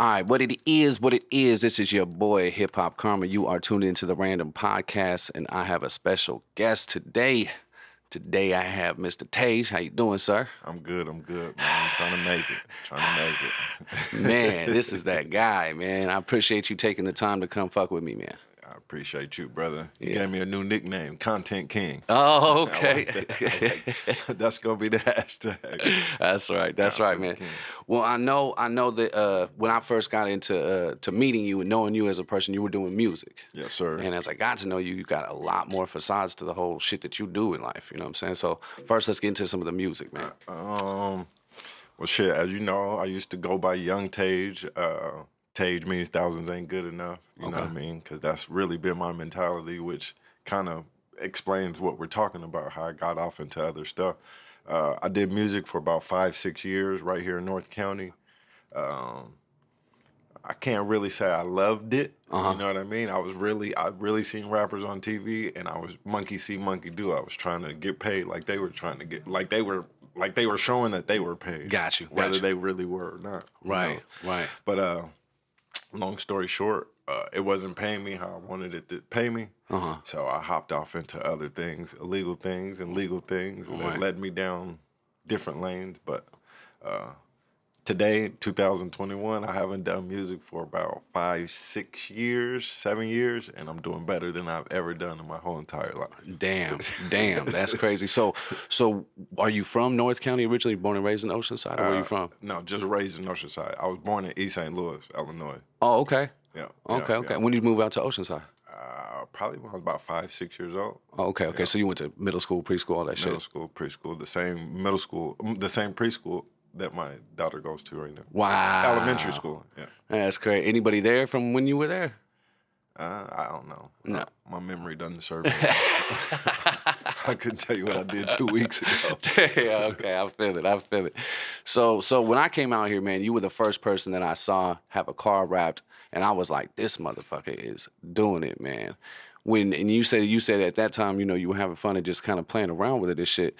All right, what it is, what it is. This is your boy Hip Hop Karma. You are tuned into the Random Podcast, and I have a special guest today. Today I have Mr. Tage. How you doing, sir? I'm good. I'm good, man. I'm trying to make it. Trying to make it. Man, this is that guy, man. I appreciate you taking the time to come fuck with me, man. I appreciate you, brother. You Yeah. gave me a new nickname, Content King. Oh, like okay. that. Like that. That's gonna be the hashtag. That's right. That's right, man. King. Well, I know, I know that uh, when I first got into uh, to meeting you and knowing you as a person, you were doing music. Yes, sir. And as I got to know you, you got a lot more facades to the whole shit that you do in life. You know what I'm saying? So first, let's get into some of the music, man. Um, well, shit. As you know, I used to go by Young Tage. Uh, Tage means thousands ain't good enough. You know what I mean? Because that's really been my mentality, which kind of explains what we're talking about. How I got off into other stuff. Uh, I did music for about five, six years right here in North County. Um, I can't really say I loved it. Uh-huh. You know what I mean? I was really, I really seen rappers on TV, and I was monkey see, monkey do. I was trying to get paid like they were trying to get, like they were, like they were showing that they were paid. Got you, got Whether you. they really were or not. you Right, know? right. But uh, long story short, uh, it wasn't paying me how I wanted it to pay me. Uh huh. So I hopped off into other things, illegal things and legal things, and Right. it led me down different lanes. But uh, today, 2021, I haven't done music for about five, six years, seven years, and I'm doing better than I've ever done in my whole entire life. Damn, damn, that's crazy. So, so are you from North County originally, born and raised in Oceanside, or where you Uh, from? No, just raised in Oceanside. I was born in East St. Louis, Illinois. Oh, okay, Yeah. okay, yeah, okay. yeah. When did you move out to Oceanside? Uh, probably when I was about five, six years old. Oh, okay, okay. So you went to middle school, preschool, all that Middle shit. school, preschool, the same middle school, the same preschool that my daughter goes to right now. Wow. Elementary school. Yeah. That's great. Anybody there from when you were there? Uh, I don't know. No. Uh, my memory doesn't serve me. I couldn't tell you what I did two weeks ago. yeah, okay, I feel it. I feel it. So, so when I came out here, man, you were the first person that I saw have a car wrapped, and I was like, "This motherfucker is doing it, man." When and you said you said at that time, you know, you were having fun and just kind of playing around with it and shit,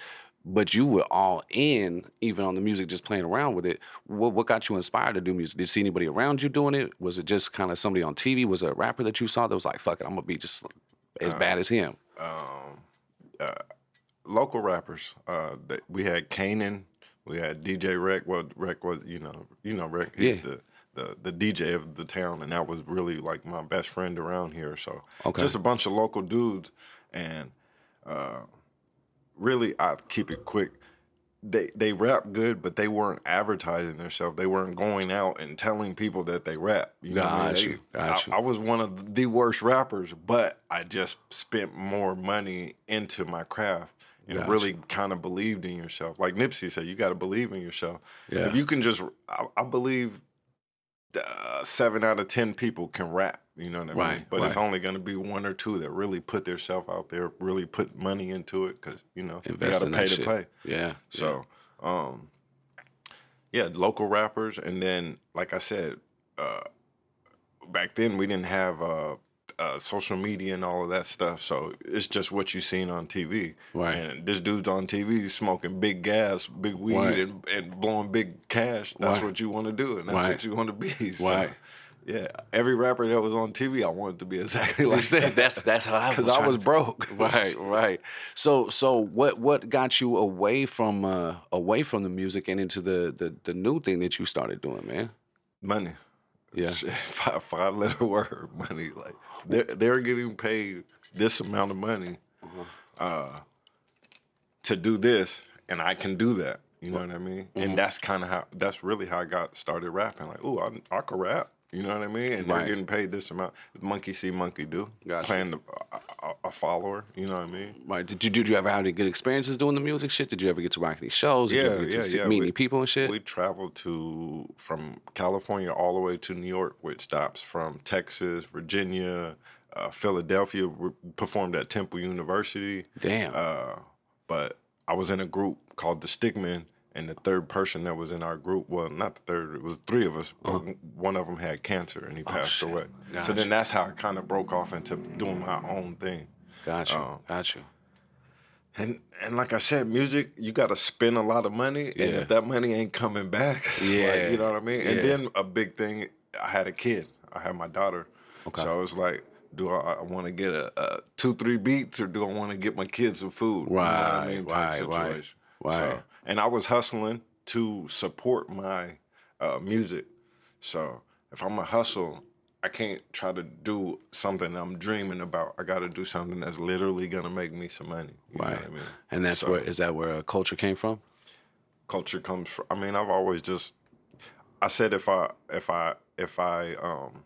but you were all in, even on the music, just playing around with it. What what got you inspired to do music? Did you see anybody around you doing it? Was it just kind of somebody on TV? Was it a rapper that you saw that was like, "Fuck it, I'm gonna be just as bad as him"? Um, uh, local rappers. Uh, that we had Kanan. We had DJ Rec. Well, Rec was you know you know Rec. He's Yeah. the, the the DJ of the town, and that was really like my best friend around here. So Okay. just a bunch of local dudes, and uh, really I keep it quick. They they rap good, but they weren't advertising themselves. They weren't going out and telling people that they rap. You know I mean? They- you, got you. I, I was one of the worst rappers, but I just spent more money into my craft and Got really kind of believed in yourself. Like Nipsey said, you got to believe in yourself. Yeah. If you can just, I, I believe uh, seven out of ten people can rap. You know what I mean? Right, But it's only going to be one or two that really put themselves out there, really put money into it, because you know Invest you got to pay to shit. play. Yeah. So, um, yeah, local rappers, and then like I said, uh, back then we didn't have uh, uh, social media and all of that stuff. So it's just what you seen on TV. Right. And this dude's on TV smoking big gas, big weed, Right. and, and blowing big cash. That's Right. what you want to do, and that's Right. what you want to be. So, Right. Yeah, every rapper that was on TV, I wanted to be exactly like that. that's that's how I was. because I was broke. right, right. So, so what what got you away from uh away from the music and into the the the new thing that you started doing, man? Money. Yeah. Shit, five, five letter word money. Like they're they're getting paid this amount of money Uh-huh. uh, to do this, and I can do that. You know what I mean? Mm-hmm. And that's kind of how that's really how I got started rapping. Like, oh, I, I can rap. You know what I mean? And Right. they're getting paid this amount. Monkey see, monkey do. Gotcha. Playing the, a, a- follower. You know what I mean? Right. Did you did you ever have any good experiences doing the music shit? Did you ever get to rock any shows? Did you Yeah, get yeah, yeah. meet We- any people and shit? We traveled to from California all the way to New York with stops from Texas, Virginia, uh, Philadelphia. We performed at Temple University. Damn. Uh, but I was in a group called the Stickmen, and the third person that was in our group, well, not the third, it was three of us. but One of them had cancer and he passed Uh-huh. Oh, away. Gotcha. So then that's how I kind of broke off into doing my own thing. got you. uh, got you. And and like I said, music, you got to spend a lot of money, and Yeah. if that money ain't coming back, it's Yeah. like, you know what I mean. And then a big thing I had a kid. I had my daughter. Okay. So I was like, do I, I want to get a, a two, three beats, or do I want to get my kids some food? You know what I mean? Right, right, right. So, and I was hustling to support my uh, music. So if I'm a hustle, I can't try to do something I'm dreaming about. I got to do something that's literally gonna make me some money. You know Right. what I mean? And that's So- where is that where uh, culture came from? culture comes from. I mean, I've always just. I said if I if I if I um,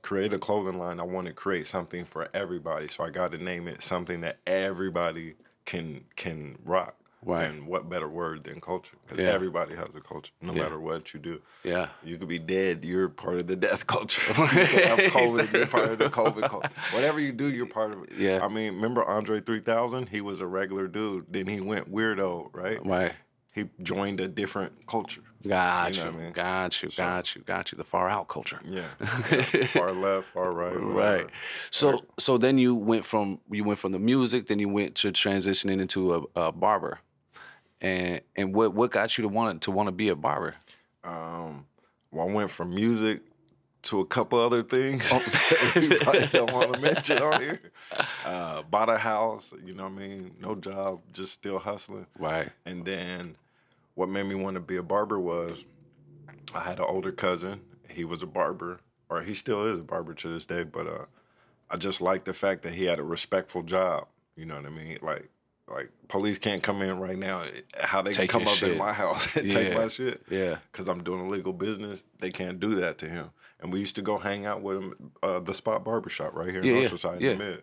create a clothing line, I want to create something for everybody. So I got to name it something that everybody can can rock. Right. And what better word than culture? Because Yeah. everybody has a culture, no Yeah. matter what you do. Yeah. You could be dead, you're part of the death culture. you have COVID, you're part of the COVID culture. Whatever you do, you're part of it. Yeah. I mean, remember Andre 3000? He was a regular dude. Then he went weirdo, right? Right. he joined a different culture. Got You know I mean? Got you. So- Got you. Got you. The far out culture. Yeah, Yeah. far left, far right, Right. So so then you went from you went from the music, then you went to transitioning into a, a barber, and and what what got you to want to want to be a barber? Um, well, I went from music to a couple other things Oh. that probably don't want to mention on here. Uh, bought a house, you know what I mean? No job, just still hustling. Right. And then what made me want to be a barber was I had an older cousin. He was a barber, or he still is a barber to this day. But uh, I just liked the fact that he had a respectful job. You know what I mean? Like, like police can't come in right now. How they Take can come up shit. in my house and take my shit? Yeah. Because I'm doing illegal business. They can't do that to him. And we used to go hang out with him, uh, the spot barbershop right here in Yeah, North yeah, Society yeah. Mid.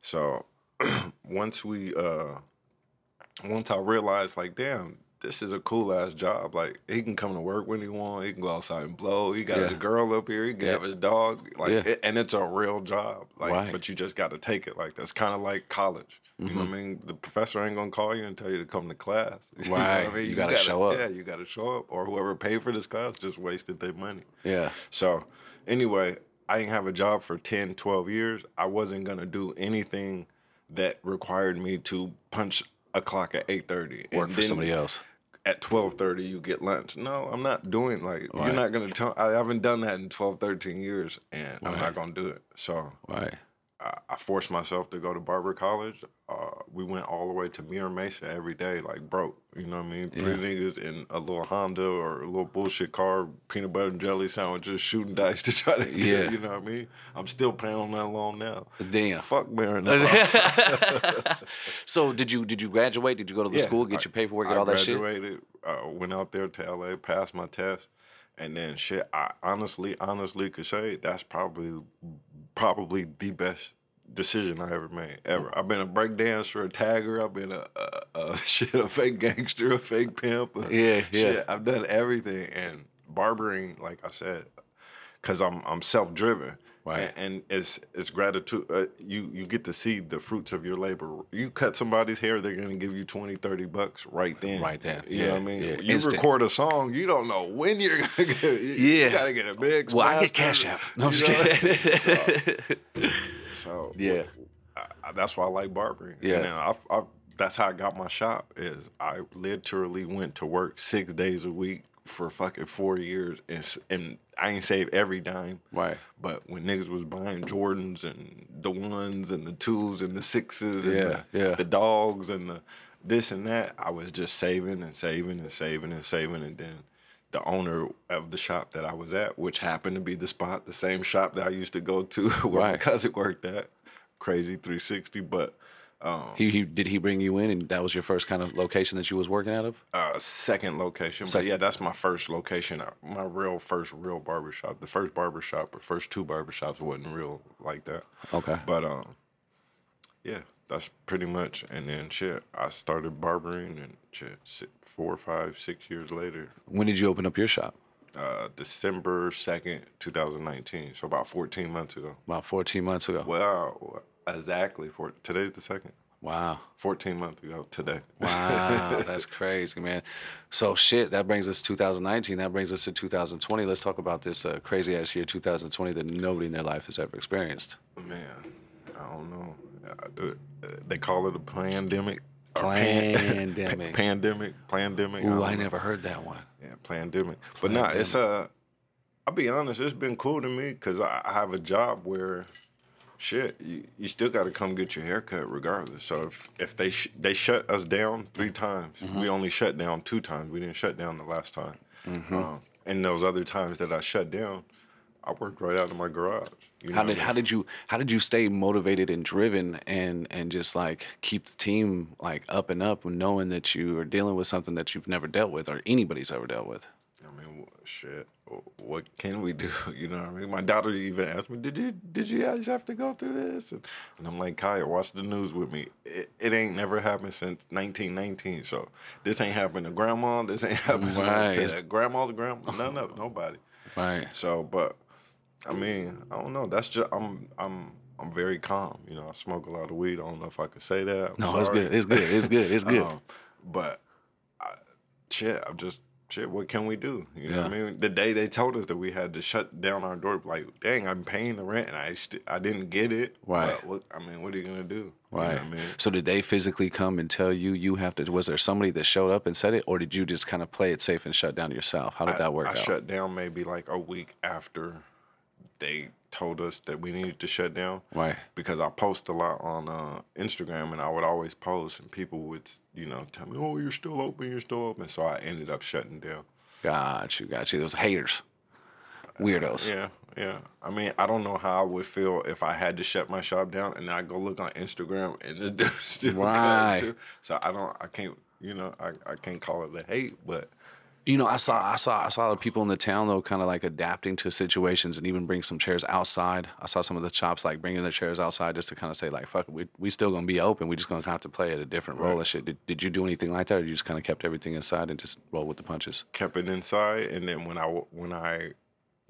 So once we uh once I realized like damn, this is a cool ass job. Like he can come to work when he want, he can go outside and blow. He got Yeah. a girl up here, he can Yeah. have his dog. Like Yeah. it, and it's a real job. Like Right. but you just gotta take it. Like that's kinda like college. You know what I mean? The professor ain't gonna call you and tell you to come to class. You know what Mm-hmm. Right. You gotta show up. Yeah, you gotta show up. Or whoever paid for this class just wasted their money. Yeah. So, anyway, I didn't have a job for 10, 12 years. I wasn't going to do anything that required me to punch a clock at 8.30. Work for somebody else. At 12.30, you get lunch. No, I'm not doing, like, Right. you're not going to tell, I haven't done that in 12, 13 years, and I'm not going to do it. So, Right. I, I forced myself to go to barber college. Uh, we went all the way to Mira Mesa every day, like broke. You know what I mean? Three Yeah. niggas in a little Honda or a little bullshit car, peanut butter and jelly sandwiches, shooting dice to try to get. Yeah. You know what I mean? I'm still paying on that loan now. Damn. Fuck Maryland. so did you did you graduate? Did you go to the Yeah, school, get I- your paperwork, get I all that shit? graduated, uh, went out there to LA, passed my test, and then shit. I honestly, honestly could say that's probably, probably the best decision I ever made ever. I've been a break dancer, a tagger. I've been a, a, a shit, a fake gangster, a fake pimp. a- Yeah, yeah. Shit, I've done everything, and barbering, like I said, because I'm I'm self driven. Right. And, and it's it's gratitude. Uh, you you get to see the fruits of your labor. You cut somebody's hair, they're gonna give you 20, 30 bucks right then. Right then. You Yeah, know what I mean? yeah. You Instant. record a song, you don't know when you're gonna get. You, Yeah. You gotta get a mix. Well, I get Cash App. No, I'm just kidding. So Yeah. I, I- that's why I like barbering. Yeah. And I, I, that's how I got my shop. Is I literally went to work six days a week for fucking four years, and and I ain't save every dime. right. But when niggas was buying Jordans and the ones and the twos and the sixes and Yeah, the, yeah. the dogs and the this and that, I was just saving and saving and saving and saving. And then the owner of the shop that I was at, which happened to be the spot, the same shop that I used to go to where my cousin worked at, crazy 360. But um, He, he did he bring you in, and that was your first kind of location that you was working out of. uh, second location. Second. But yeah, that's my first location, my real first real barbershop. The first barbershop or first two barbershops wasn't real like that. Okay. But um, yeah, that's pretty much. And then shit, I started barbering and shit, four, five, six years later, When did you open up your shop? uh, December second, two thousand nineteen. So about fourteen months ago. About 14 months ago. Well, exactly. For today's the second. Wow. Fourteen months ago today. Wow, that's crazy, man. So shit, that brings us to 2019. That brings us to 2020. Let's talk about this uh, crazy ass year 2020 that nobody in their life has ever experienced. Man, I don't know. Uh, uh, They call it a pandemic. Pandemic. pandemic. Pandemic. Ooh, don't I never heard that one. Yeah, pandemic. But nah, it's uh I'll be honest, it's been cool to me because I, I have a job where, shit, you, you still got to come get your haircut regardless. So if if they sh- they shut us down three mm-hmm. times, we mm-hmm. only shut down two times. We didn't shut down the last time. Mm-hmm. Um, and those other times that I shut down, I worked right out of my garage. You know How did I mean? how did you how did you stay motivated and driven and and just like keep the team like up and up knowing that you are dealing with something that you've never dealt with or anybody's ever dealt with? I mean, shit. Wh- What can we do? You know what I mean? My daughter even asked me, "Did you did you guys have to go through this?" And, and I'm like, "Kaya, watch the news with me. It, it ain't never happened since 1919. So this ain't happened to grandma. This ain't happened Right. to grandma to grandma. None of nobody. Right. So, but I mean, I don't know. That's just I'm I'm I'm very calm. You know, I smoke a lot of weed. I don't know if I could say that. I'm No, it's good. It's good. It's good. It's good. Um, but I, shit, I'm just shit. What can we do? You know what I mean? The day they told us that we had to shut down our door, like, dang, I'm paying the rent and I st- I didn't get it. Right. What I mean, what are you gonna do? You know Right. I mean, So did they physically come and tell you you have to? Was there somebody that showed up and said it, or did you just kind of play it safe and shut down yourself? How did that work I out? shut down maybe like a week after they told us that we needed to shut down. Right. because I post a lot on uh, Instagram and I would always post and people would, you know, tell me, oh, you're still open, you're still open. So I ended up shutting down. Got you. Got you. Those haters, weirdos. Yeah, yeah. I mean, I don't know how I would feel if I had to shut my shop down and I go look on Instagram and this dude still right. too. So I don't, I can't, you know, I, I can't call it a hate, but You know, I saw, I saw, I saw the people in the town though, kind of like adapting to situations and even bring some chairs outside. I saw some of the shops like bringing their chairs outside just to kind of say like, "Fuck, we we still gonna be open. We just gonna have to play at a different role and shit." Did, did you do anything like that, or you just kind of kept everything inside and just roll with the punches? kept it inside. And then when I, when I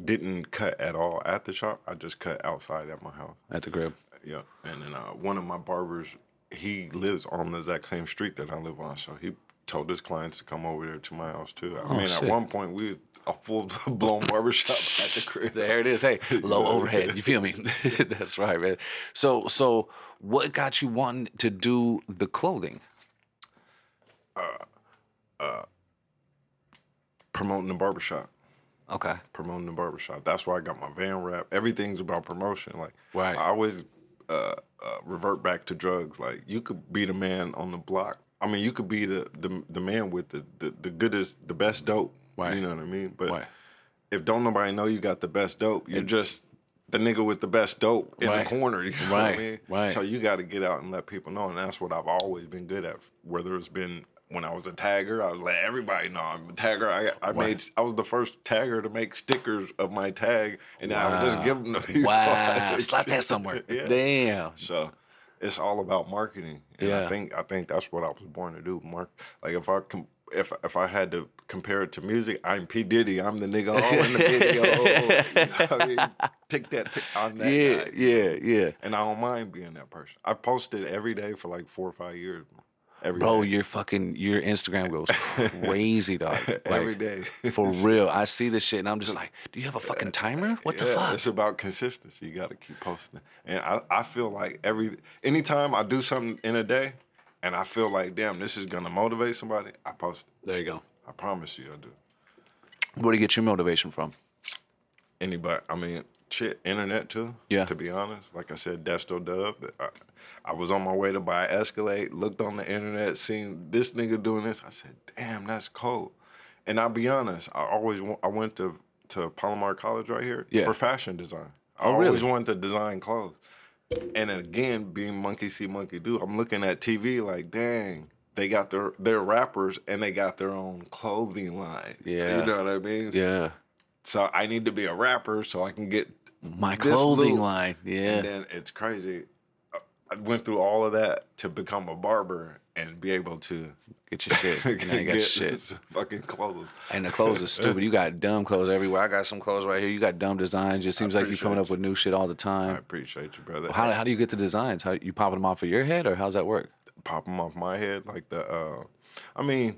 didn't cut at all at the shop, I just cut outside at my house. At the crib. Yeah, and then uh, one of my barbers, he lives on the exact same street that I live on, so he told his clients to come over there to my house too. I Oh, mean, sick. at one point we a full blown barbershop at the crib. There it is. Hey, low overhead. You feel me? That's right, man. So, so what got you wanting to do the clothing? Uh, uh, Promoting the barbershop, Okay. promoting the barbershop. That's why I got my van wrap. Everything's about promotion. Like, Right. I always uh, uh, revert back to drugs. Like, you could be the man on the block. I mean, you could be the the, the man with the, the the goodest, the best dope. Right. You know what I mean? But Right. if don't nobody know you got the best dope, you're just the nigga with the best dope in Right. the corner. You know what Right, I mean? right. So you got to get out and let people know, and that's what I've always been good at. Whether it's been when I was a tagger, I was let everybody know I'm a tagger. I I made I was the first tagger to make stickers of my tag, and then I would just give them to people. Wow. Slap that somewhere. Yeah. Damn. So it's all about marketing. And Yeah. I think I think that's what I was born to do. Mark like if I com- if if I had to compare it to music, I'm P Diddy. I'm the nigga all in the video. You know I mean? Take that. Take, I'm that Yeah, guy. yeah, yeah. And I don't mind being that person. I posted every day for like four or five years. Every Bro, day. your fucking your Instagram goes crazy, dog. Like, every day. For real. I see this shit and I'm just like, do you have a fucking timer? What the fuck? It's about consistency. You got to keep posting. And I, I feel like every anytime I do something in a day, and I feel like damn, this is gonna motivate somebody, I post it. There you go. I promise you, I do. Where do you get your motivation from? Anybody, I mean, shit, internet too. Yeah. To be honest, like I said, Desto Dubb. I, I was on my way to buy Escalade, looked on the internet, seen this nigga doing this. I said, damn, that's cold. And I'll be honest, I always wa- I went to to Palomar College right here Yeah. for fashion design. I Oh, always really? wanted to design clothes. And again, being monkey see, monkey do, I'm looking at TV like, dang, they got their their rappers and they got their own clothing line. Yeah. You know what I mean? Yeah. So I need to be a rapper so I can get My clothing line. Yeah. and then it's crazy. I went through all of that to become a barber and be able to Get your shit. And you got shit. fucking clothes. And the clothes are stupid. You got dumb clothes everywhere. I got some clothes right here. You got dumb designs. It seems like you're coming appreciate up with new shit all the time. I appreciate you, brother. How, how do you get the designs? How you popping them off of your head or how's that work? pop them off my head like the. uh I mean,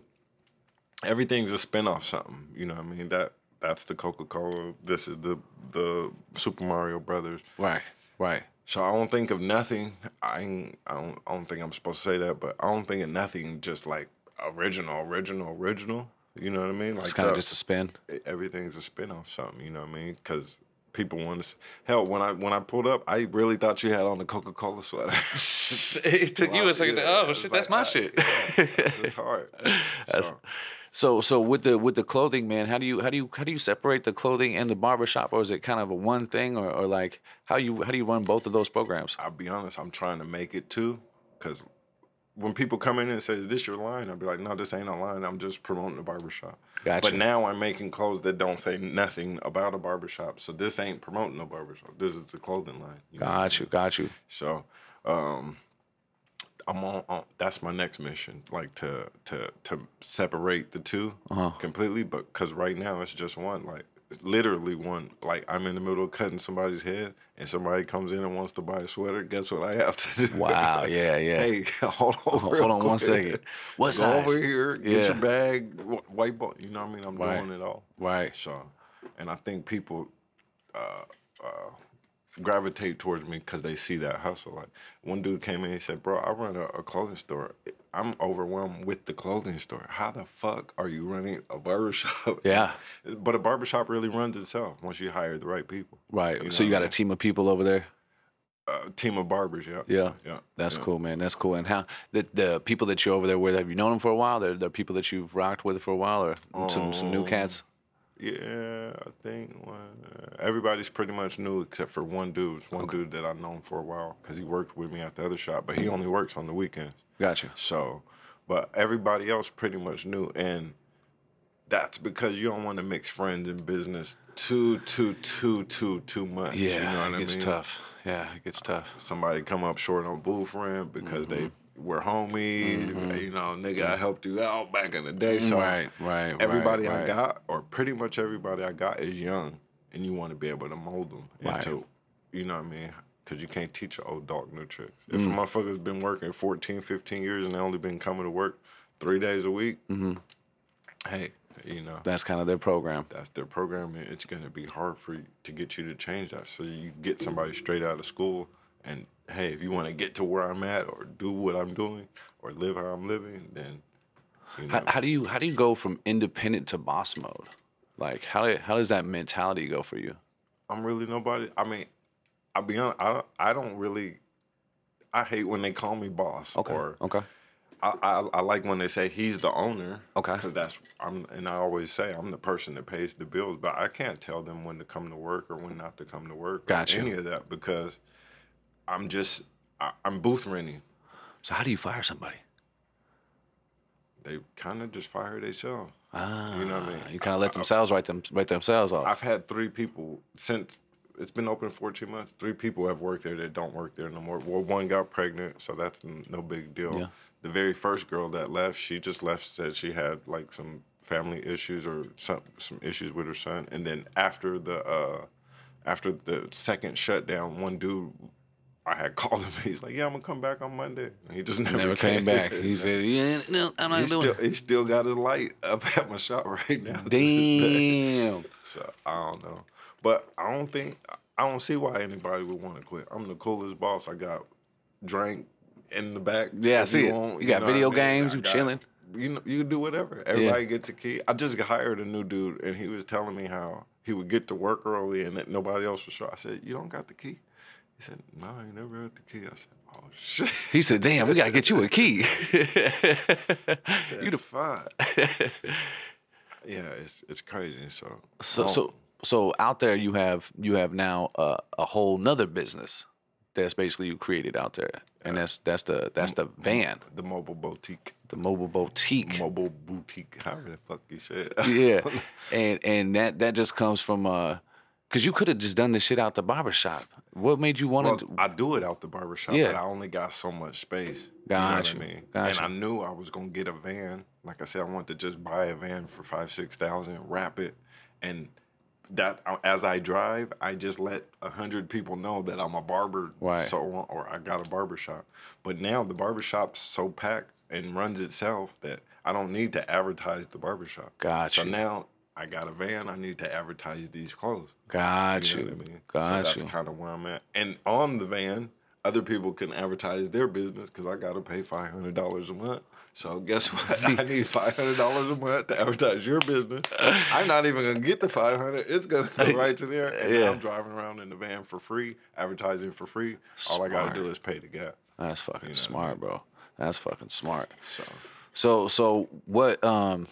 everything's a spin off something. You know, what I mean that that's the Coca Cola. This is the the Super Mario Brothers. Right. Right. So I don't think of nothing. I ain't, I don't. I don't think I'm supposed to say that, but I don't think of nothing just like original, original, original. You know what I mean? Like It's kind of just a spin. everything's a spin off something. You know what I mean? Because people want to. Hell, when I when I pulled up, I really thought you had on the Coca Cola sweater. it took you a second. Yeah, oh shit, like, that's my ah, shit. yeah, it's hard. That's- So, So so with the with the clothing, man, how do you how do you how do you separate the clothing and the barbershop, or is it kind of a one thing, or, or like how you how do you run both of those programs? I'll be honest, I'm trying to make it too, because when people come in and say, "Is this your line?" I'll be like, "No, this ain't a line. I'm just promoting the barbershop." Gotcha. But now I'm making clothes that don't say nothing about a barbershop, so this ain't promoting a barbershop. This is a clothing line. you know Got you, got you. So, um, I'm on, on. That's my next mission, like to to to separate the 2 Uh-huh. completely. But because right now it's just one, like it's literally one. Like I'm in the middle of cutting somebody's head, and somebody comes in and wants to buy a sweater. Guess what I have to do? Wow, yeah, yeah. hey, hold on, Hold real on one quick. second. What Go size? over here, get Yeah. your bag, wh- white ball. You know what I mean? I'm Right. doing it all. Right. So, and I think people uh, uh, gravitate towards me because they see that hustle. Like one dude came in, he said, "Bro, I run a, a clothing store. I'm overwhelmed with the clothing store. How the fuck are you running a barbershop?" Yeah. But a barbershop really runs itself once you hire the right people. Right. You so you know, got a team of people over there. A team of barbers, yeah. Yeah. Yeah. That's yeah. cool, man. That's cool. And how the the people that you're over there with, have you known them for a while? They're they're people that you've rocked with for a while, or some some new Um, cats. Yeah, I think uh, everybody's pretty much new except for one dude. One dude that I've known for a while because he worked with me at the other shop, but he only works on the weekends. Gotcha. So, but everybody else pretty much new, and that's because you don't want to mix friends and business too, too, too, too, too much. Yeah, you know what it I gets mean? tough. Yeah, it gets tough. Somebody come up short on boo friend because they Mm-hmm. Were homies. You know, nigga, I helped you out back in the day. So right, right. everybody right, I right. got, or pretty much everybody I got, is young, and you want to be able to mold them Right. into, you know what I mean? Because you can't teach an old dog new tricks. If Mm. a motherfucker's been working 14, 15 years and they only been coming to work three days a week, Mm-hmm. hey, you know, That's kind of their program. that's their programming. It's going to be hard for you to get you to change that. So you get somebody straight out of school, and hey, if you want to get to where I'm at, or do what I'm doing, or live how I'm living, then you know, How, how do you how do you go from independent to boss mode? Like how how does that mentality go for you? I'm really nobody. I mean, I'll be honest. I don't, I don't really. I hate when they call me boss. Okay. Or okay. I, I, I like when they say he's the owner. Okay. Because that's I'm and I always say I'm the person that pays the bills, but I can't tell them when to come to work or when not to come to work. or Gotcha. Any of that because I'm just I, I'm booth renting. So how do you fire somebody? They kind of just fire themselves. Ah, You know what I mean? You kind of let themselves write them write themselves off. I've had three people since it's been open 14 months. Three people have worked there that don't work there no more. Well, one got pregnant, so that's no big deal. Yeah. The very first girl that left, she just left said she had like some family issues or some some issues with her son. And then after the uh, after the second shutdown, one dude. I had called him. He's like, "Yeah, I'm gonna come back on Monday." And he just never, Never came back. He said, "Yeah, no, I'm not he doing still, it." he still got his light up at my shop right now. to this day. Damn. So I don't know, but I don't think I don't see why anybody would want to quit. I'm the coolest boss. I got drink in the back. Yeah, I see it. want, You got video I mean? games, I you got- chilling. You know, you can do whatever. Everybody gets a key. I just hired a new dude, and he was telling me how he would get to work early and that nobody else was sure. I said, "You don't got the key." He said, "No, I ain't never had the key." I said, "Oh shit." He said, "Damn, we gotta get you a key." said, you the fuck. yeah, it's it's crazy. So So so so out there you have you have now uh, a whole nother business that's basically you created out there, and that's that's the that's the van, the mobile boutique. the mobile boutique. mobile boutique. However the fuck you said. yeah, and and that that just comes from uh, cause you could have just done this shit out the barber shop. What made you want to well, to? I do it out the barbershop, Yeah. but I only got so much space. Gotcha, You know I mean? gotcha. And I knew I was gonna get a van. Like I said, I wanted to just buy a van for five, six thousand, wrap it, and that uh, as I drive, I just let a hundred people know that I'm a barber, Right. so or I got a barber shop. But now the barbershop's so packed and runs itself that I don't need to advertise the barbershop. Gotcha. So now I got a van. I need to advertise these clothes. Got You you. know what I mean? Got so that's you. kind of where I'm at. And on the van, other people can advertise their business because I gotta pay five hundred dollars a month. So guess what? I need five hundred dollars a month to advertise your business. I'm not even gonna get the five hundred. It's gonna go right to there, and Yeah. I'm driving around in the van for free, advertising for free. All I gotta do is pay the gas. That's fucking know what I smart, bro. That's fucking smart. So So so what um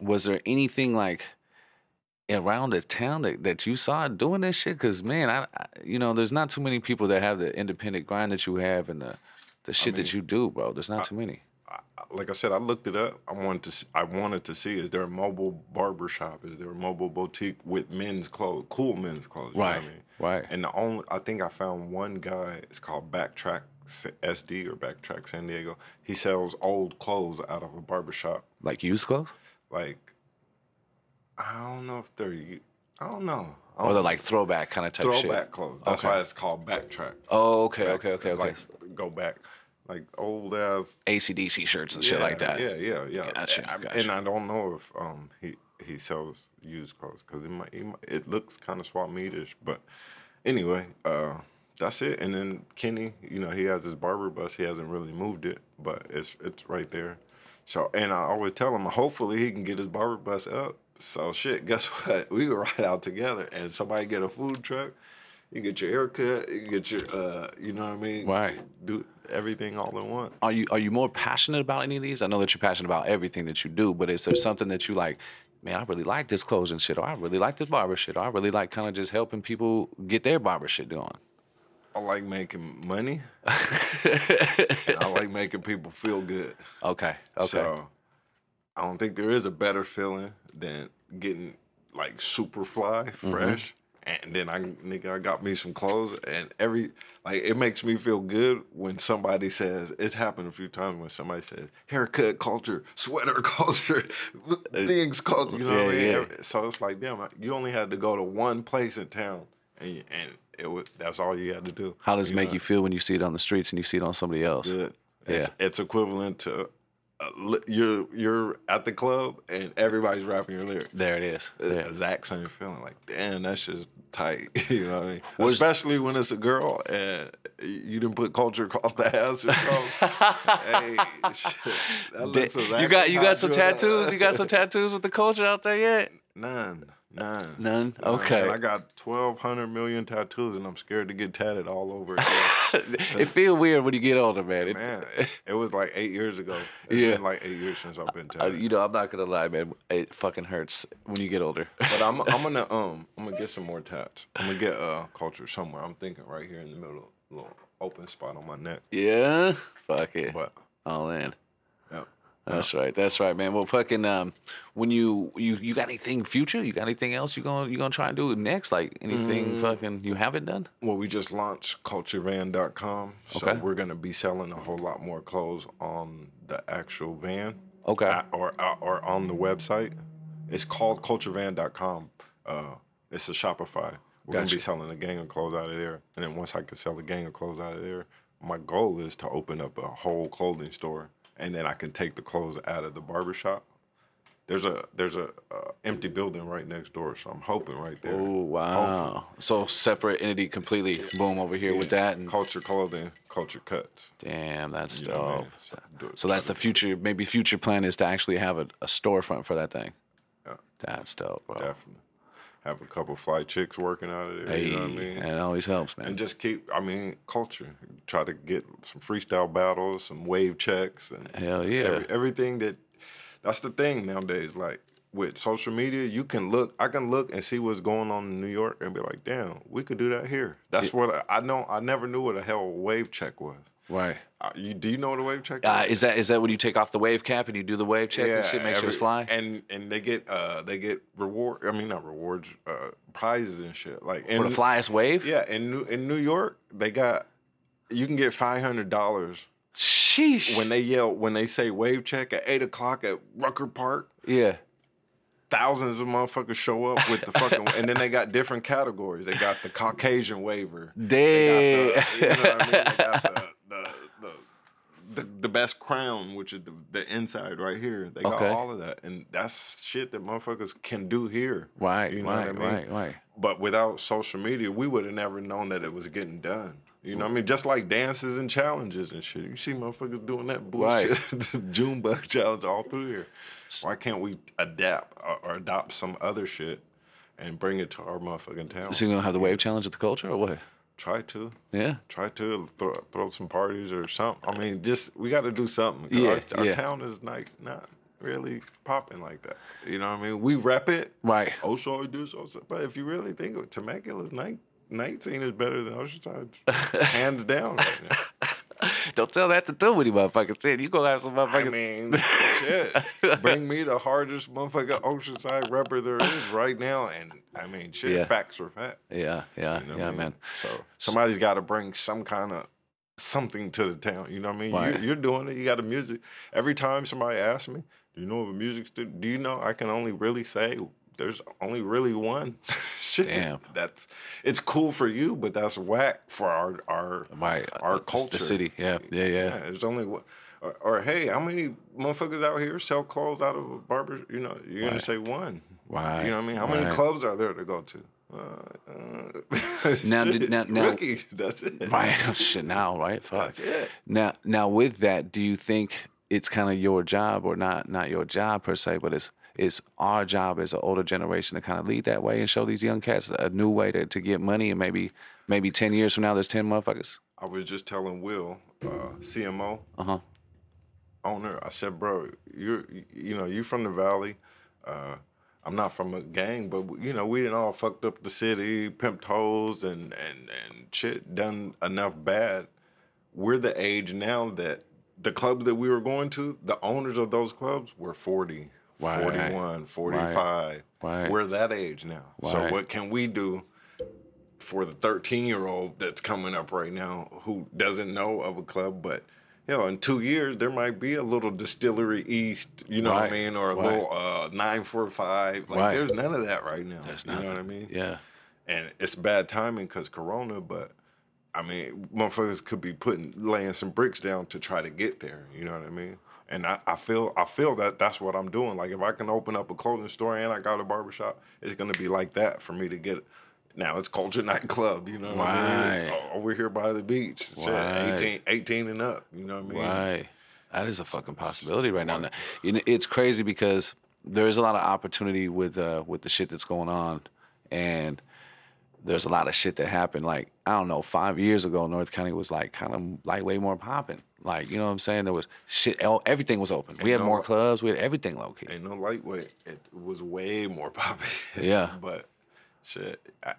was there anything like around the town that, that you saw doing this shit? Cause man, I, I you know, there's not too many people that have the independent grind that you have and the the shit that you do, bro. There's not too many. I, I- like I said, I looked it up. I wanted to. I wanted to see is there a mobile barber shop? Is there a mobile boutique with men's clothes, cool men's clothes? you know what I Right, mean? right. And the only I think I found one guy. It's called Backtrack SD or Backtrack San Diego. He sells old clothes out of a barber shop. Like used clothes? Like I don't know if they're. u- I don't know. I Or don't they're like throwback kind of type throwback shit. clothes. That's Okay. why it's called Backtrack. Oh, okay, okay, okay, okay. Like go back, like old ass ACDC shirts and shit like that. Yeah, yeah, yeah. Gotcha, I- gotcha. And I don't know if um he he sells used clothes because it might, he might it looks kind of swap meetish, but anyway, uh, that's it. And then Kenny, you know, he has his barber bus. He hasn't really moved it, but it's it's right there. So and I always tell him, hopefully he can get his barber bus up. So shit, guess what? We can ride out together, and somebody get a food truck. You get your haircut. You get your, uh, you know what I mean? Right. Do everything all in one. Are you are you more passionate about any of these? I know that you're passionate about everything that you do, but is there something that you like? Man, I really like this closing shit, or I really like this barber shit, or I really like kind of just helping people get their barber shit going. I like making money. I like making people feel good. Okay, okay, So I don't think there is a better feeling than getting like super fly, Mm-hmm. fresh. And then I nigga, I got me some clothes and every like it makes me feel good when somebody says it's happened a few times when somebody says haircut culture, sweater culture, things culture. You know what I Yeah, mean? yeah. So it's like damn, you only had to go to one place in town and and it was that's all you had to do. How does it make know? you feel when you see it on the streets and you see it on somebody else? good. It's, it's equivalent to Uh, you're you're at the club and everybody's rapping your lyric. There it is. The There. exact same feeling. Like, damn, that's just tight. you know what I mean? Especially when it's a girl and you didn't put culture across the ass or hey, shit, looks you got you got some tattoos. You got some tattoos with the culture out there yet? None. None. None? Okay. And I got twelve hundred million tattoos, and I'm scared to get tatted all over it feel weird when you get older, man. It- Man, it was like eight years ago. It's Yeah. been like eight years since I've been tatted. you know, I'm not gonna lie, man. It fucking hurts when you get older. But I'm I'm gonna um I'm gonna get some more tats. I'm gonna get uh culture somewhere. I'm thinking right here in the middle, a little open spot on my neck. yeah, fuck it, But all in. That's right. That's right, man. Well, fucking, um, when you you you got anything future? You got anything else you gonna you gonna try and do next? Like anything Mm. fucking you haven't done? well, we just launched culturevan.com, so Okay. we're gonna be selling a whole lot more clothes on the actual van Okay. uh, or uh, or on the website. It's called culturevan.com. Uh, it's a Shopify. We're gonna be selling a gang of clothes out of there, and then once I can sell a gang of clothes out of there, my goal is to open up a whole clothing store, and then I can take the clothes out of the barber shop. There's a there's a uh, empty building right next door, so I'm hoping right there. Oh wow. So separate entity completely. Boom over here with that and culture clothing, culture cuts. damn, that's You what I dope. mean? So, So that's the future. Maybe future plan is to actually have a, a storefront for that thing. Yeah. That's dope, bro. definitely have a couple fly chicks working out of there. Hey, you know what I mean? it always helps, man. and just keep i mean culture try to get some freestyle battles some wave checks and Hell yeah. every, everything that that's the thing nowadays like with social media you can look i can look and see what's going on in new york and be like damn we could do that here that's what I, I know i never knew what a hell wave check was right. uh, you do you know what a wave check Uh, is? is that is that when you take off the wave cap and you do the wave check and shit, make sure it's fly? and and they get uh they get reward i mean not rewards uh prizes and shit like For the flyest wave? yeah in new in new york they got you can get five hundred dollars Sheesh. when they yell when they say wave check at eight o'clock at Rucker Park, yeah. thousands of motherfuckers show up with the fucking and then they got different categories. They got the Caucasian waiver. They got the, you know what I mean? They got the, the, the, the, the best crown, which is the, the inside right here. They got Okay. all of that. And that's shit that motherfuckers can do here. right, You know right, what I mean? right, right. But without social media, we would have never known that it was getting done. You know what I mean? Just like dances and challenges and shit. You see motherfuckers doing that bullshit, the Junebug challenge all through here. Why can't we adapt or, or adopt some other shit and bring it to our motherfucking town? So you gonna have the wave challenge at the culture or what? Try to. Yeah. Try to throw, throw some parties or something. I mean, just we got to do something. Yeah, our, our yeah. town is like not really popping like that. You know what I mean? We rep it. Right. Oh, Oceanside do so, but if you really think of it, Temecula's night night scene is better than Oceanside, hands down. Right now. Don't tell that to too many motherfuckers. Shit, you gonna have some I motherfuckers. mean, shit. Bring me the hardest motherfucker Oceanside rapper there is right now, and I mean, shit. Yeah. Facts are facts. yeah, yeah, You know yeah, I mean? man. So somebody's got to bring some kind of something to the town. You know what I mean? Right. You, you're doing it. You got the music. Every time somebody asks me, "Do you know of a music studio?" Do you know? I can only really say there's only really one. Shit. Damn. That's it's cool for you, but that's whack for our our Right. our uh, culture. The city. Yeah, yeah, yeah. Yeah, there's only one. Or, or hey, how many motherfuckers out here sell clothes out of a barber? You know, you're gonna say one. Right. You know what I mean? How many clubs are there to go to? Uh, uh, Now, did- now- now-. That's it. Right. Shit. Now, right? Fuck. That's it. Now, now with that, do you think it's kind of your job or not? Not your job per se, but it's it's our job as an older generation to kind of lead that way and show these young cats a new way to, to get money and maybe maybe ten years from now there's ten motherfuckers. I was just telling Will, uh, CMO Uh huh. owner. I said, bro, you're you know you from the valley. Uh, I'm not from a gang, but you know we didn't all fucked up the city, pimped hoes, and and and shit, done enough bad. We're the age now that the clubs that we were going to, the owners of those clubs were 40, Right. 41, 45. Right. We're that age now. So what can we do for the 13 year old that's coming up right now who doesn't know of a club, but you know, in two years there might be a little distillery east, you know what I mean, or a Right. little uh, nine four five. Like Right. there's none of that right now. There's you nothing. know what I mean? Yeah. And it's bad timing because Corona, but I mean, motherfuckers could be putting laying some bricks down to try to get there. You know what I mean? And I, I feel I feel that that's what I'm doing. Like if I can open up a clothing store and I got a barbershop, it's gonna be like that for me to get. Now it's culture nightclub, you know what I mean? Over here by the beach, Right. 18, 18 and up. You know what I mean? Right. That is a fucking possibility right now. It's crazy because there is a lot of opportunity with uh with the shit that's going on, and there's a lot of shit that happened. Like I don't know, five years ago, North County was like kind of like way more popping. Like you know what I'm saying? There was shit. Everything was open. We had no- more clubs. We had everything low key. Ain't no lightweight. It was way more popping. Yeah. but shit, I,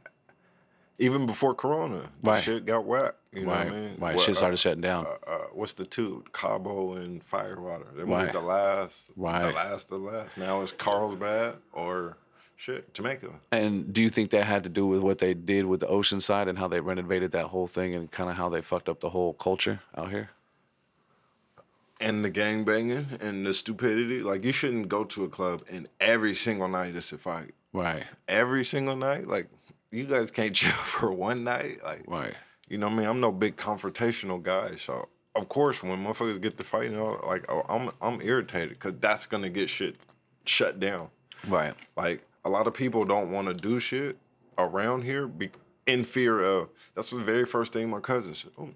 even before Corona, Right. shit got whack. You know Right. what I mean? Right. What, shit uh, started shutting down. uh, uh, what's the two? Cabo and Firewater. Them Right. was the last, Right. the last, the last. Now it's Carlsbad or shit, Jamaica. And do you think that had to do with what they did with the ocean side and how they renovated that whole thing and kind of how they fucked up the whole culture out here? And the gang banging and the stupidity. Like you shouldn't go to a club and every single night it's a fight. Right. Every single night, like you guys can't chill for one night. Like Right. You know what I mean? I'm no big confrontational guy, so of course when motherfuckers get to fighting, you know, like I'm I'm irritated because that's gonna get shit shut down. Right. Like a lot of people don't want to do shit around here be, in fear of. That's the very first thing my cousin said. Oh,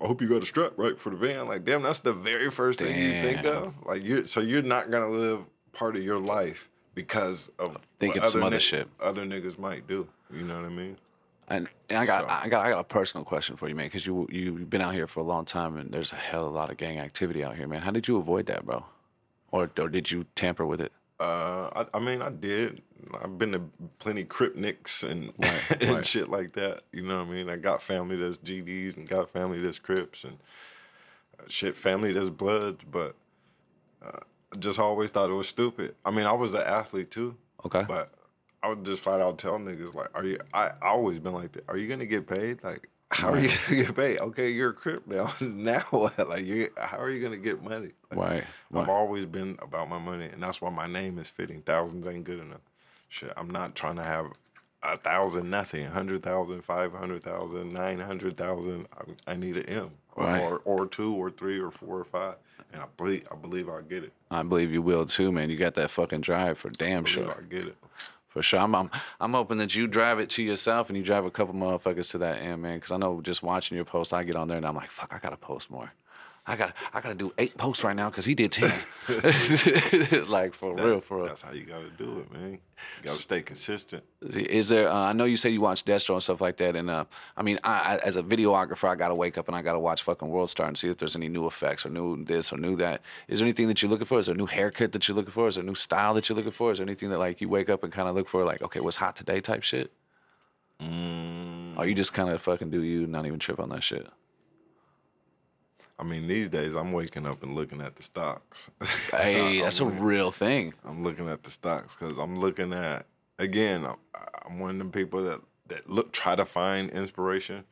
I hope you got a strap right for the van. Like damn, that's the very first thing you think of. Like you, so you're not gonna live part of your life because of Thinking some other ni- shit. Other niggas might do. You know what I mean? And, and I got So- I got I got a personal question for you, man, because you you've been out here for a long time, and there's a hell of a lot of gang activity out here, man. How did you avoid that, bro? Or or did you tamper with it? Uh, I, I mean, I did. I've been to plenty Cripniks and Right, and right. shit like that. You know what I mean? I got family that's GDs and got family that's Crips and uh, shit, family that's Bloods. But uh, I just always thought it was stupid. I mean, I was an athlete too, Okay. but I would just flat out tell niggas like, "Are you?" I, I always been like that. Are you gonna get paid? Like, how are you gonna get paid? Okay, you're a Crip now. now what? Like, you how are you gonna get money? Like, Right. I've always been about my money, and that's why my name is fitting. Thousands ain't good enough. Shit, I'm not trying to have a thousand, nothing, a hundred thousand, five hundred thousand, nine hundred thousand. I, I need an M, or, Right. or or two, or three, or four, or five, and I believe I believe I'll get it. I believe you will too, man. You got that fucking drive for damn I sure. I'll get it. For sure. I'm, I'm I'm hoping that you drive it to yourself and you drive a couple motherfuckers to that end, man. Because I know just watching your post, I get on there and I'm like, fuck, I gotta post more. I got I gotta do eight posts right now because he did ten. like for That- real, for real. That's how you gotta do it, man. You gotta stay consistent. Is there? Uh, I know you say you watch Desto and stuff like that, and uh, I mean, I, I, as a videographer, I gotta wake up and I gotta watch fucking World Star and see if there's any new effects or new this or new that. Is there anything that you're looking for? Is there a new haircut that you're looking for? Is there a new style that you're looking for? Is there anything that like you wake up and kind of look for, like, okay, what's hot today type shit? Mm, Or you just kind of fucking do you, and not even trip on that shit? I mean, these days I'm waking up and looking at the stocks. Hey, that's a real thing. I'm looking at the stocks because I'm looking at again. I'm, I'm one of them people that that look try to find inspiration,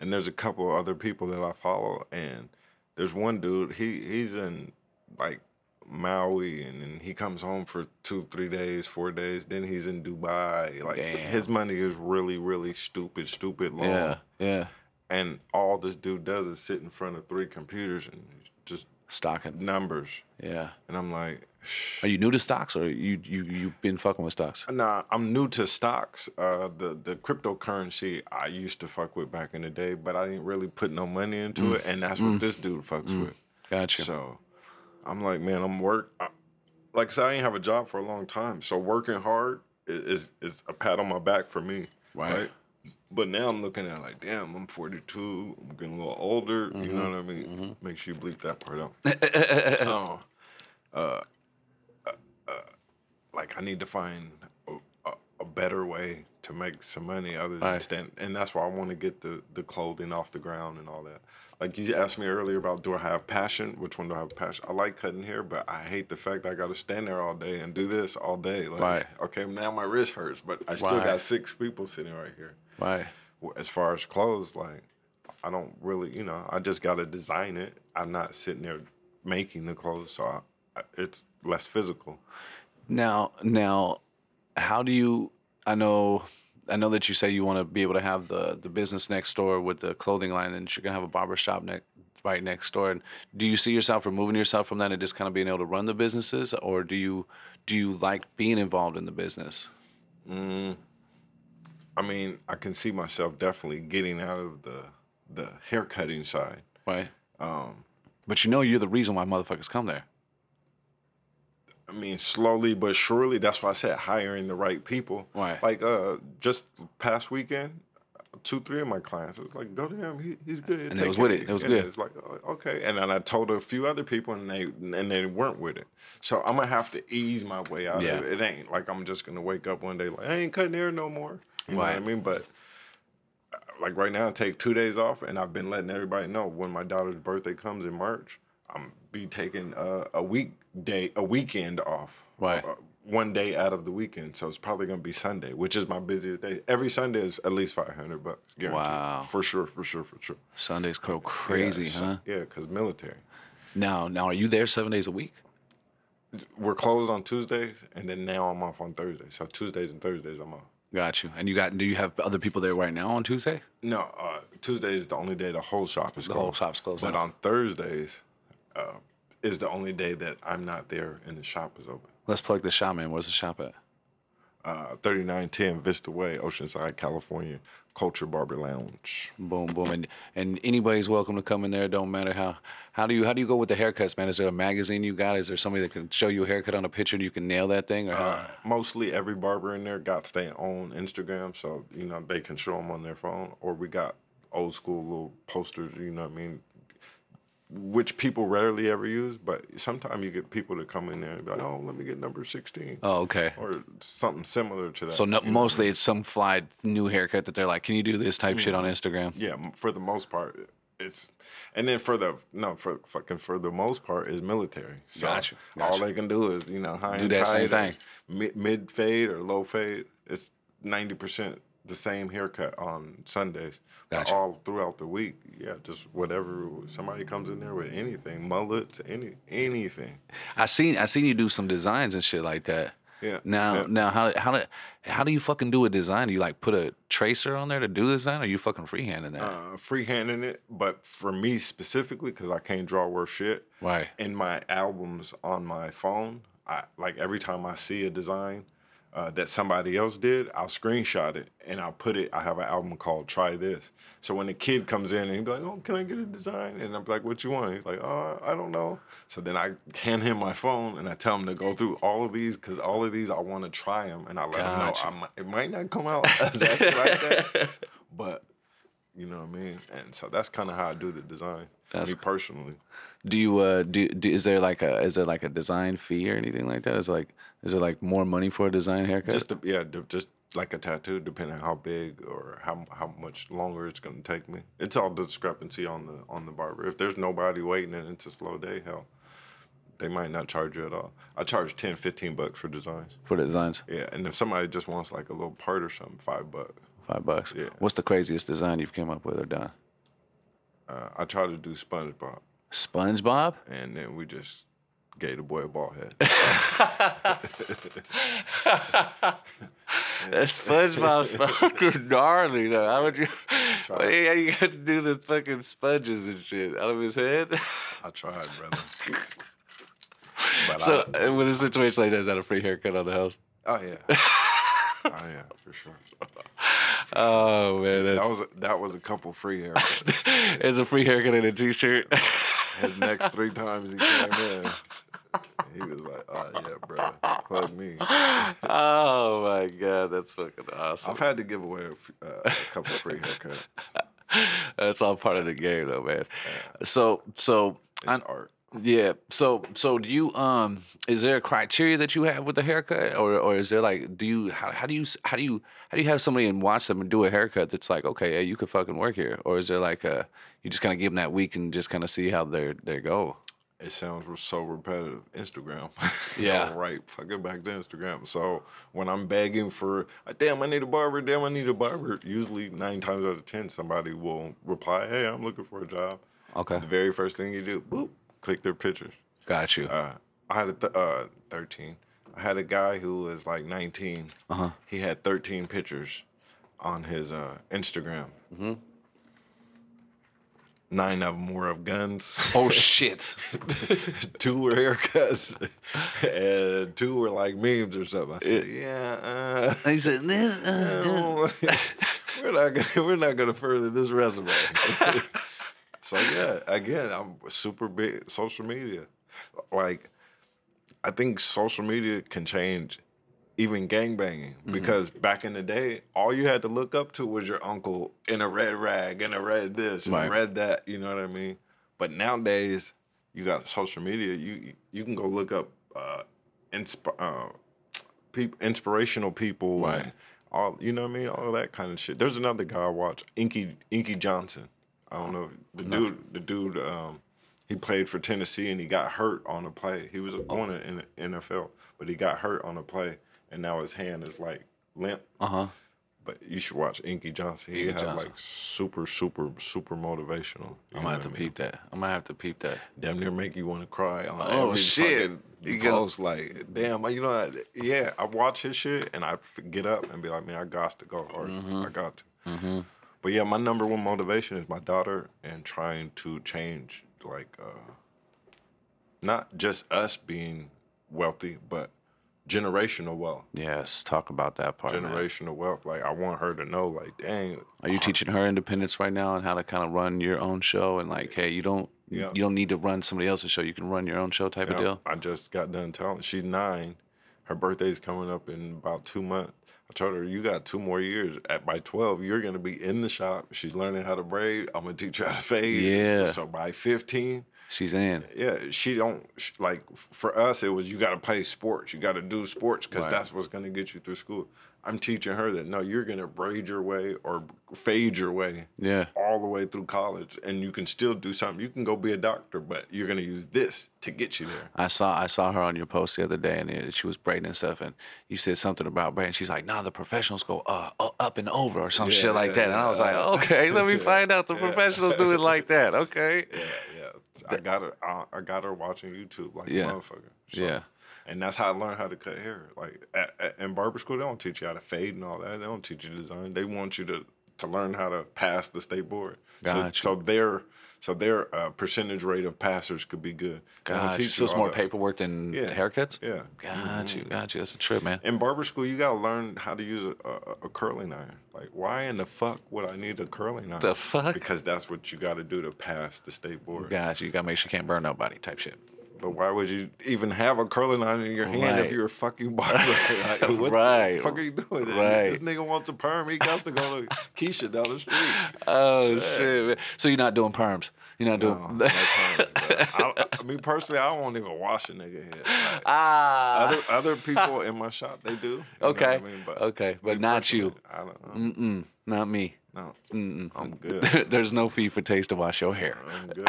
and there's a couple other people that I follow, and there's one dude. He he's in like Maui, and then he comes home for two, three days, four days. Then he's in Dubai. Like Damn. his money is really, really stupid, stupid long. Yeah, yeah. And all this dude does is sit in front of three computers and just Stocking. numbers. Yeah. And I'm like, Are you new to stocks, or you you you've been fucking with stocks? Nah, I'm new to stocks. Uh, the the cryptocurrency I used to fuck with back in the day, but I didn't really put no money into mm. it, and that's what mm. this dude fucks mm. with. Gotcha. So, I'm like, man, I'm work. I, like I said, I didn't have a job for a long time, so working hard is is, is a pat on my back for me, Right. But now I'm looking at like, damn, I'm 42. I'm getting a little older. You Mm-hmm. know what I mean? Make sure you bleep that part out. oh, uh, uh, uh, like I need to find a, a, a better way to make some money other than Right. stand, and that's why I want to get the the clothing off the ground and all that. Like you asked me earlier about do I have passion? Which one do I have passion? I like cutting hair, but I hate the fact that I got to stand there all day and do this all day. Like, Right. okay, now my wrist hurts, but I still Right. got six people sitting right here. Right. As far as clothes, like I don't really, you know, I just got to design it. I'm not sitting there making the clothes, so I, I, it's less physical. Now, now, how do you? I know, I know that you say you want to be able to have the the business next door with the clothing line, and you're gonna have a barber shop next right next door. And do you see yourself removing yourself from that and just kind of being able to run the businesses, or do you do you like being involved in the business? Mm, I mean, I can see myself definitely getting out of the the haircutting side. Right. Um, But you know, you're the reason why motherfuckers come there. I mean, slowly but surely. That's why I said hiring the right people. Right. Like uh, just past weekend, two, three of my clients. It was like, go to him. He, he's good. And Take they was with it. It was And good. It's like oh, okay. And then I told a few other people, and they and they weren't with it. So I'm gonna have to ease my way out Yeah. of it. It ain't like I'm just gonna wake up one day like I ain't cutting hair no more. You know what I mean? But uh, like right now, I take two days off, and I've been letting everybody know when my daughter's birthday comes in March, I'm be taking uh, a weekday, a weekend off. Right. Uh, one day out of the weekend, so it's probably gonna be Sunday, which is my busiest day. Every Sunday is at least five hundred bucks, guaranteed. Wow. for sure, for sure, for sure. Sundays go crazy, yeah, huh? Yeah, because military. Now, now, are you there seven days a week? We're closed on Tuesdays, and then now I'm off on Thursdays. So Tuesdays and Thursdays I'm off. Got you. And you got? Do you have other people there right now on Tuesday? No, uh, Tuesday is the only day the whole shop is The closed. whole shop's closed. But on Thursdays, uh, is the only day that I'm not there and the shop is open. Let's plug the shop, man. Where's the shop at? Uh, 3910 Vista Way, Oceanside, California, Culture Barber Lounge. Boom, boom, and and anybody's welcome to come in there. Don't matter how. How do you how do you go with the haircuts, man? Is there a magazine you got? Is there somebody that can show you a haircut on a picture and you can nail that thing? Or how? Uh, mostly every barber in there got their own Instagram, so you know they can show them on their phone. Or we got old school little posters, you know what I mean, which people rarely ever use. But sometimes you get people to come in there and be like, "Oh, let me get number 16. oh, okay. or something similar to that. So no, mostly it's some fly new haircut that they're like, can you do this type shit on mm-hmm. Instagram? yeah, for the most part, it's and then for the no for fucking for the most part is military. So Gotcha, all they can do is you know high Do that same thing. mid, mid fade or low fade. It's ninety percent the same haircut on Sundays. Gotcha. all throughout the week, yeah, just whatever somebody comes in there with anything, mullets, any anything. I seen I seen you do some designs and shit like that. Yeah. Now yeah. now how how do how do you fucking do a design? Do you like put a tracer on there to do the design, or you fucking freehanding that? uh, freehanding it, but for me specifically, because I can't draw worth shit. right. in my albums on my phone, I like every time I see a design, uh, that somebody else did, I'll screenshot it and I'll put it. I have an album called Try This. So when the kid comes in and he's like, "Oh, can I get a design?" and I'm like, "What you want?" He's like, "Oh, I don't know." So then I hand him my phone and I tell him to go through all of these because all of these I want to try them, and I let him know I might, it might not come out exactly like that, but you know what I mean. And so that's kind of how I do the design. That's me personally. Do you uh do, do is there like a is there like a design fee or anything like that? Is like is it like more money for a design haircut? Just to, yeah, d- just like a tattoo, depending on how big or how how much longer it's gonna take me. It's all discrepancy on the on the barber. If there's nobody waiting and it's a slow day, hell, they might not charge you at all. I charge 10, 15 bucks for designs. for the designs, Yeah, and if somebody just wants like a little part or something, five bucks. five bucks. Yeah. What's the craziest design you've came up with or done? Uh, I try to do SpongeBob, SpongeBob. and then we just gave the boy a ball head. That SpongeBob's fucking gnarly though. How would you? Yeah, you got to do the fucking sponges and shit out of his head. I tried, brother. But So, I, uh, with a situation like that, is that a free haircut on the house? oh yeah, oh yeah, for sure. Oh man, That was a, that was a couple free haircuts. it's a free haircut and a t-shirt. His next three times he came in, he was like, "Oh yeah, bro, plug me." oh my god, that's fucking awesome. I've had to give away a, f- uh, a couple free haircuts. That's all part of the game, though, man. So, so It's I- art. yeah. So, so do you um? Is there a criteria that you have with the haircut, or or is there like do you how, how do you how do you how do you have somebody and watch them and do a haircut that's like okay, yeah, you could fucking work here, or is there like a you just kind of give them that week and just kind of see how they they go? It sounds so repetitive. Instagram. Yeah. All right. Fucking back to Instagram. So when I'm begging for, uh, damn, I need a barber. Damn, I need a barber. Usually nine times out of ten, somebody will reply, "Hey, I'm looking for a job." Okay, The very first thing you do, boop, click their pictures. got you. Uh, I had a th- uh, 13. I had a guy who was like 19. Uh-huh. He had 13 pictures on his uh, Instagram. Mm-hmm. Nine of them were of guns. oh shit. two were haircuts, and two were like memes or something. I said, "Yeah, uh, he said this. uh, we're not gonna, we're not gonna further this resume." so yeah, again, I'm super big social media. Like, I think social media can change even gangbanging Mm-hmm. because back in the day, all you had to look up to was your uncle in a red rag and a red this and Right. a red that. You know what I mean? But nowadays, you got social media. You you can go look up uh, insp- uh, peop- inspirational people, Right. and all you know what I mean. All that kind of shit. There's another guy I watch, Inky Inky Johnson. I don't know the dude. The dude. Um, he played for Tennessee and he got hurt on a play. He was on the NFL, but he got hurt on a play, and now his hand is like limp. Uh huh. But you should watch Inky Johnson. He Inky Johnson. like super, super, super motivational. I'm gonna have to I mean? peep that. I'm gonna have to peep that. Damn near make you want to cry on Oh, every shit. fucking You go- post. Like, damn, you know, I- yeah. I watch his shit and I get up and be like, man, I got to go hard. Mm-hmm. I got to. But yeah, my number one motivation is my daughter and trying to change, like, uh, not just us being wealthy, but generational wealth. Yes, talk about that part. man. Generational wealth. Like, I want her to know, like, dang. Are you teaching her independence right now and how to kind of run your own show and like, hey, you don't Yeah. you don't need to run somebody else's show. You can run your own show type of deal. I just got done telling. She's nine. Her birthday's coming up in about two months. I told her, you got two more years. At by twelve, you're gonna be in the shop. She's learning how to braid. I'm gonna teach her how to fade. Yeah. So by fifteen, She's in. yeah, she don't sh- like. For us, it was you got to play sports. You got to do sports because Right. that's what's gonna get you through school. I'm teaching her that no, you're gonna braid your way or fade your way Yeah. all the way through college, and you can still do something. You can go be a doctor, but you're gonna use this to get you there. I saw I saw her on your post the other day, and it, she was braiding and stuff, and you said something about braiding. She's like, "Nah, the professionals go uh, up and over or some shit like that." And I was like, "Okay, let me find out the Yeah. professionals do it like that." Okay. Yeah, yeah. I got her. I, I got her watching YouTube like Yeah. a motherfucker. So- Yeah. And that's how I learned how to cut hair. Like at, at, in barber school, they don't teach you how to fade and all that. They don't teach you design. They want you to to learn how to pass the state board. Gotcha. So, so their so their uh, percentage rate of passers could be good. Gotcha. teach So it's more that. paperwork than Yeah. haircuts. Yeah. Got you. Got you. That's a trip, man. In barber school, you gotta learn how to use a, a, a curling iron. Like, why in the fuck would I need a curling iron? The fuck? Because that's what you got to do to pass the state board. Got you. You gotta make sure you can't burn nobody. Type shit. But why would you even have a curling iron in your hand Right. if you're a fucking barber? Like, what Right. the fuck are you doing? This nigga wants a perm. He got to go to Keisha down the street. Oh shit. man. So you're not doing perms. You're not No, doing. no perm. I, I mean, personally, I won't even wash a nigga head. Like, ah. other other people in my shop, they do. you know what okay. I mean? But okay. But not you. I don't know. Mm-mm. Not me. No, Mm-mm. I'm good. There's no fee for taste to wash your hair. I'm good.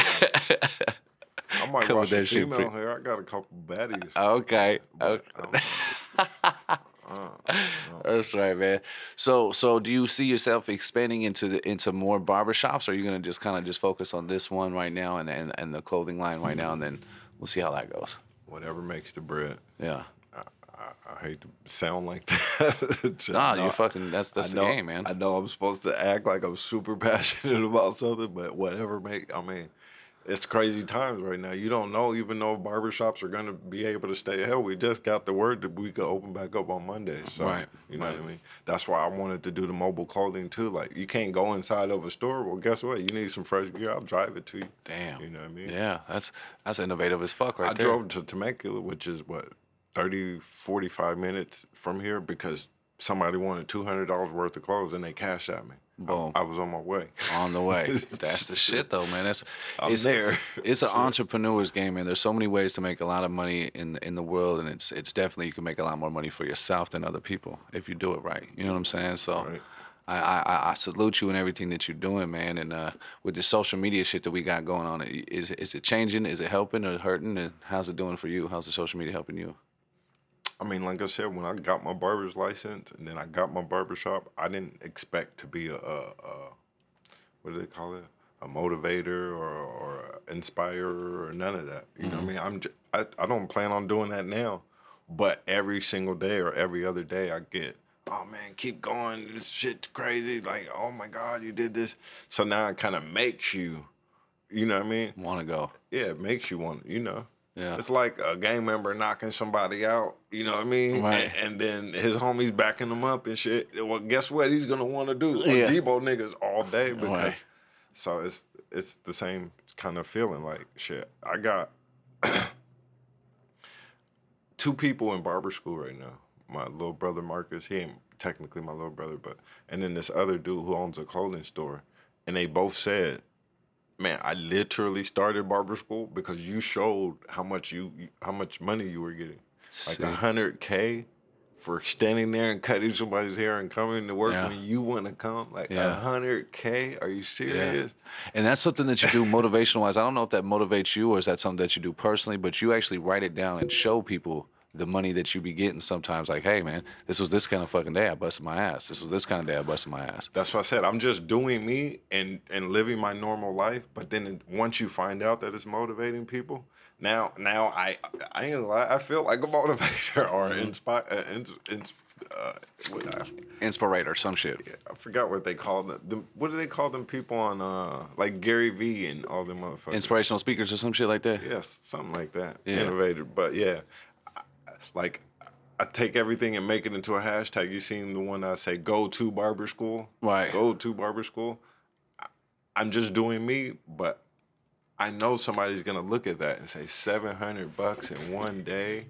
I might Come with a that shit female hair. I got a couple baddies. Okay. but okay. Uh, no. That's right, man. So, so do you see yourself expanding into the into more barbershops, or are you gonna just kind of just focus on this one right now and, and and the clothing line right now, and then we'll see how that goes. Whatever makes the bread. Yeah. I, I hate to sound like that. Nah, No, you're fucking. That's that's I the know, game, man. I know I'm supposed to act like I'm super passionate about something, but whatever make I mean, it's crazy times right now. You don't know even though barbershops are gonna be able to stay. Hell, we just got the word that we could open back up on Monday. So Right, you know right. what I mean? That's why I wanted to do the mobile clothing too. Like you can't go inside of a store. Well, guess what? You need some fresh gear. I'll drive it to you. Damn. You know what I mean? Yeah, that's that's innovative as fuck, right I there. drove to Temecula, which is what 30, 45 minutes from here because somebody wanted two hundred dollars worth of clothes and they cashed at me. I- Boom. I, was on my way. on the way. That's the shit, though, man. That's I'm it's, there. It's an entrepreneur's game, man. There's so many ways to make a lot of money in in the world, and it's it's definitely you can make a lot more money for yourself than other people if you do it right. You know what I'm saying? So. Right. I, I, I salute you and everything that you're doing, man. And uh, with the social media shit that we got going on, is is it changing? Is it helping or hurting? And how's it doing for you? How's the social media helping you? I mean, like I said, when I got my barber's license and then I got my barber shop, I didn't expect to be a, a, a what do they call it? A motivator or or inspirer or none of that. You know what I mm-hmm. mean? I'm j- I, I don't plan on doing that now, but every single day or every other day I get, oh man, keep going. This shit's crazy. Like, oh my god, you did this. So now it kind of makes you, you know what I mean? Want to go? Yeah, it makes you want, you know. Yeah. It's like a gang member knocking somebody out, you know what I mean? Right. And, and then his homies backing him up and shit. Well, guess what he's gonna want to do? Yeah. Debo niggas all day because Right. so it's it's the same kind of feeling like shit. I got two people in barber school right now. My little brother Marcus, he ain't technically my little brother, but and then this other dude who owns a clothing store, and they both said, "Man, I literally started barber school because you showed how much you how much money you were getting, like a hundred k." For standing there and cutting somebody's hair and coming to work Yeah. when you want to come, like a Yeah. hundred k? Are you serious? And that's something that you do motivational wise. I don't know if that motivates you or is that something that you do personally, but you actually write it down and show people the money that you be getting sometimes. Like, hey, man, this was this kind of fucking day I busted my ass. This was this kind of day I busted my ass. That's what I said. I'm just doing me and and living my normal life. But then once you find out that it's motivating people, now now I I ain't gonna lie. I feel like a motivator or inspire. Uh, ins, ins, uh, what, I, Inspirator, some shit. yeah, I forgot what they call them. them. What do they call them people on uh like Gary Vee and all them motherfuckers? Inspirational speakers or some shit like that. Yes, something like that. Yeah. Innovator, but yeah, like I take everything and make it into a hashtag. You seen the one I say go to barber school? Right. Go to barber school. I'm just doing me, but I know somebody's gonna look at that and say seven hundred bucks in one day.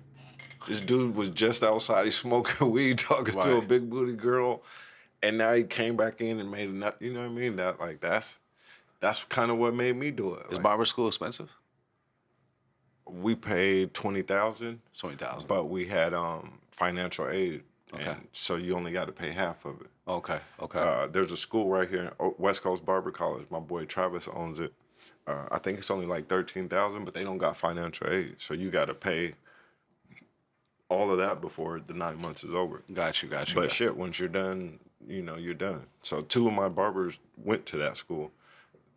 This dude was just outside smoking weed, talking to a big booty girl, and now he came back in and made nut. You know what I mean? That like that's that's kind of what made me do it. Is Like, barber school expensive? We paid twenty thousand, Twenty thousand. but we had um financial aid, Okay. and so you only got to pay half of it. Okay. Okay. Uh, there's a school right here, West Coast Barber College. My boy Travis owns it. Uh, I think it's only like thirteen thousand, but they don't got financial aid, so you got to pay all of that before the nine months is over. got you. Got you. But got- shit, once you're done, you know you're done. So two of my barbers went to that school.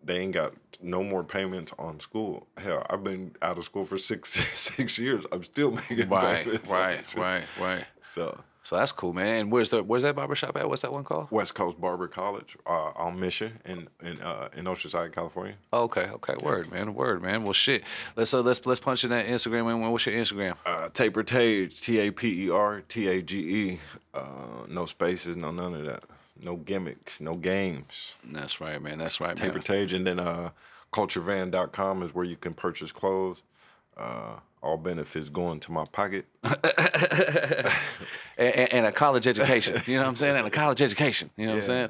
They ain't got no more payments on school. Hell, I've been out of school for six six years. I'm still making Right. payments Right. Right. Right. So So that's cool, man. And where's the where's that barbershop at? What's that one called? West Coast Barber College uh, on Mission in in uh, in Oceanside, California. Okay, okay, word, man, word, man. Well, shit. Let's uh, let's let's punch in that Instagram. Man, what's your Instagram? Uh, Taper Tage, T A P E R T A G E. Uh, no spaces, no none of that. No gimmicks, no games. That's right, man. That's right, Taper man. Tage, and then uh, culturevan.com is where you can purchase clothes. Uh, all benefits going to my pocket. and, and- a college education. You know what I'm saying? And a college education. You know what I'm saying?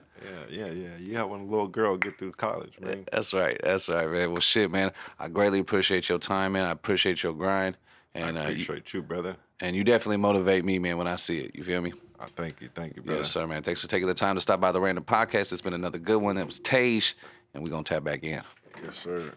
Yeah, yeah, yeah. You helping a little girl get through college, man. That's right. That's right, man. Well, shit, man. I greatly appreciate your time, man. I appreciate your grind, and I uh, you, appreciate you, brother. and you definitely motivate me, man, when I see it. You feel me? I thank you, thank you, brother. Yes, sir, man. Thanks for taking the time to stop by the Random Podcast. It's been another good one. That was Tage, and we're gonna tap back in. Yes, sir.